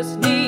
just need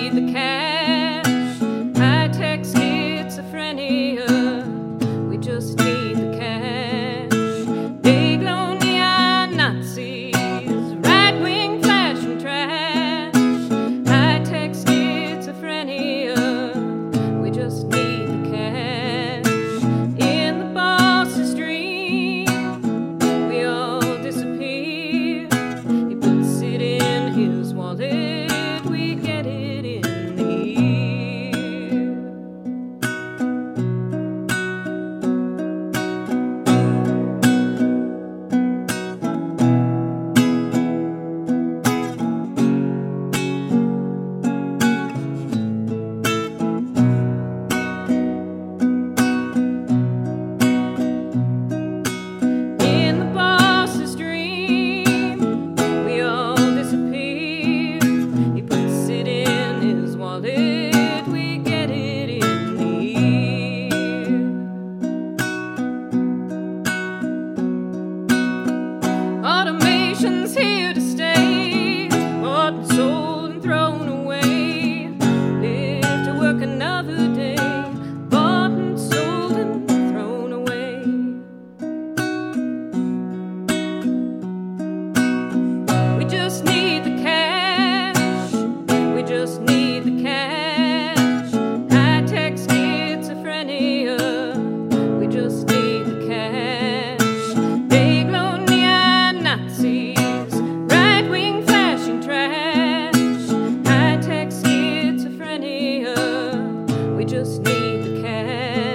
feed the cat.